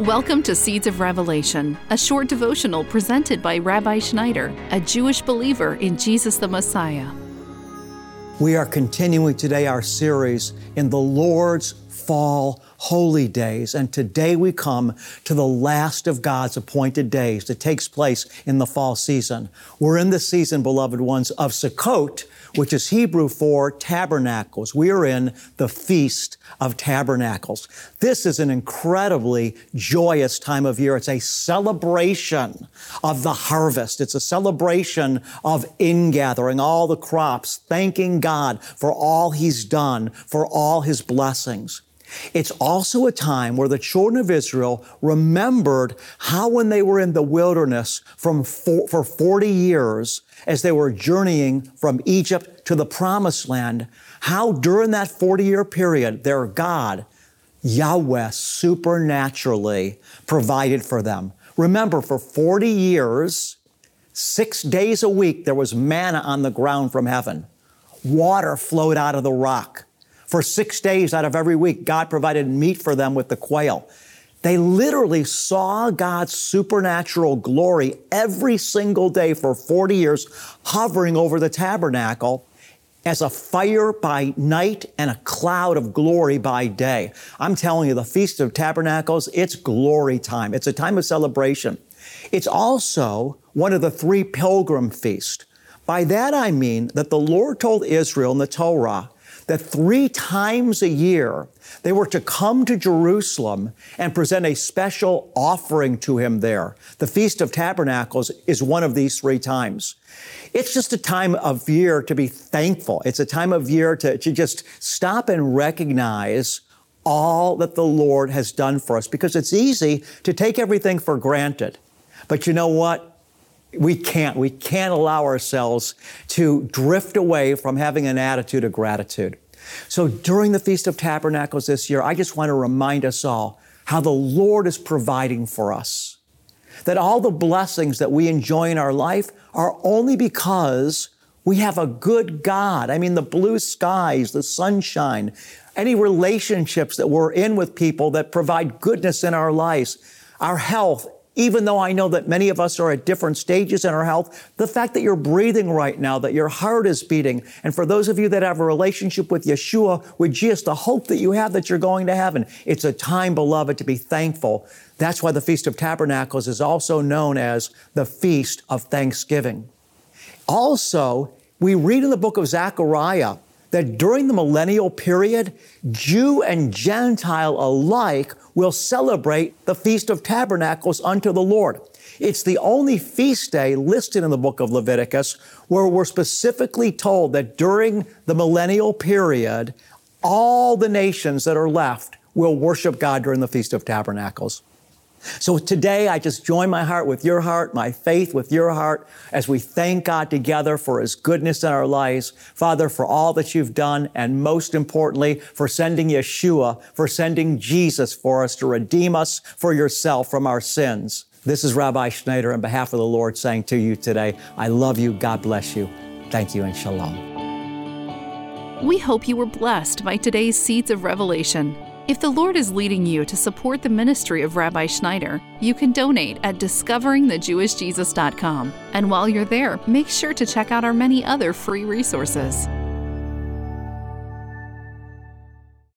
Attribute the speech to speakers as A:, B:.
A: Welcome to Seeds of Revelation, a short devotional presented by Rabbi Schneider, a Jewish believer in Jesus the Messiah.
B: We are continuing today our series in the Lord's Fall Holy Days, and today we come to the last of God's appointed days that takes place in the fall season. We're in the season, beloved ones, of Sukkot, which is Hebrew for tabernacles. We are in the Feast of Tabernacles. This is an incredibly joyous time of year. It's a celebration of the harvest. It's a celebration of ingathering all the crops, thanking God for all He's done, for all His blessings. It's also a time where the children of Israel remembered how when they were in the wilderness from for, for 40 years, as they were journeying from Egypt to the promised land, how during that 40 year period, their God, Yahweh, supernaturally provided for them. Remember, for 40 years, six days a week, there was manna on the ground from heaven. Water flowed out of the rock. For six days out of every week, God provided meat for them with the quail. They literally saw God's supernatural glory every single day for 40 years, hovering over the tabernacle as a fire by night and a cloud of glory by day. I'm telling you, the Feast of Tabernacles, it's glory time. It's a time of celebration. It's also one of the three pilgrim feasts. By that I mean that the Lord told Israel in the Torah that three times a year they were to come to Jerusalem and present a special offering to him there. The Feast of Tabernacles is one of these three times. It's just a time of year to be thankful. It's a time of year to, to just stop and recognize all that the Lord has done for us because it's easy to take everything for granted. But you know what? We can't. We can't allow ourselves to drift away from having an attitude of gratitude. So during the Feast of Tabernacles this year, I just want to remind us all how the Lord is providing for us. That all the blessings that we enjoy in our life are only because we have a good God. I mean, the blue skies, the sunshine, any relationships that we're in with people that provide goodness in our lives, our health, even though I know that many of us are at different stages in our health, the fact that you're breathing right now, that your heart is beating, and for those of you that have a relationship with Yeshua, with Jesus, the hope that you have that you're going to heaven, it's a time, beloved, to be thankful. That's why the Feast of Tabernacles is also known as the Feast of Thanksgiving. Also, we read in the book of Zechariah that during the millennial period, Jew and Gentile alike will celebrate the Feast of Tabernacles unto the Lord. It's the only feast day listed in the book of Leviticus where we're specifically told that during the millennial period, all the nations that are left will worship God during the Feast of Tabernacles. So today I just join my heart with your heart, my faith with your heart, as we thank God together for His goodness in our lives. Father, for all that you've done, and most importantly, for sending Yeshua, for sending Jesus for us to redeem us for yourself from our sins. This is Rabbi Schneider on behalf of the Lord saying to you today, I love you, God bless you. Thank you and shalom.
A: We hope you were blessed by today's Seeds of Revelation. If the Lord is leading you to support the ministry of Rabbi Schneider, you can donate at discoveringthejewishjesus.com. And while you're there, make sure to check out our many other free resources.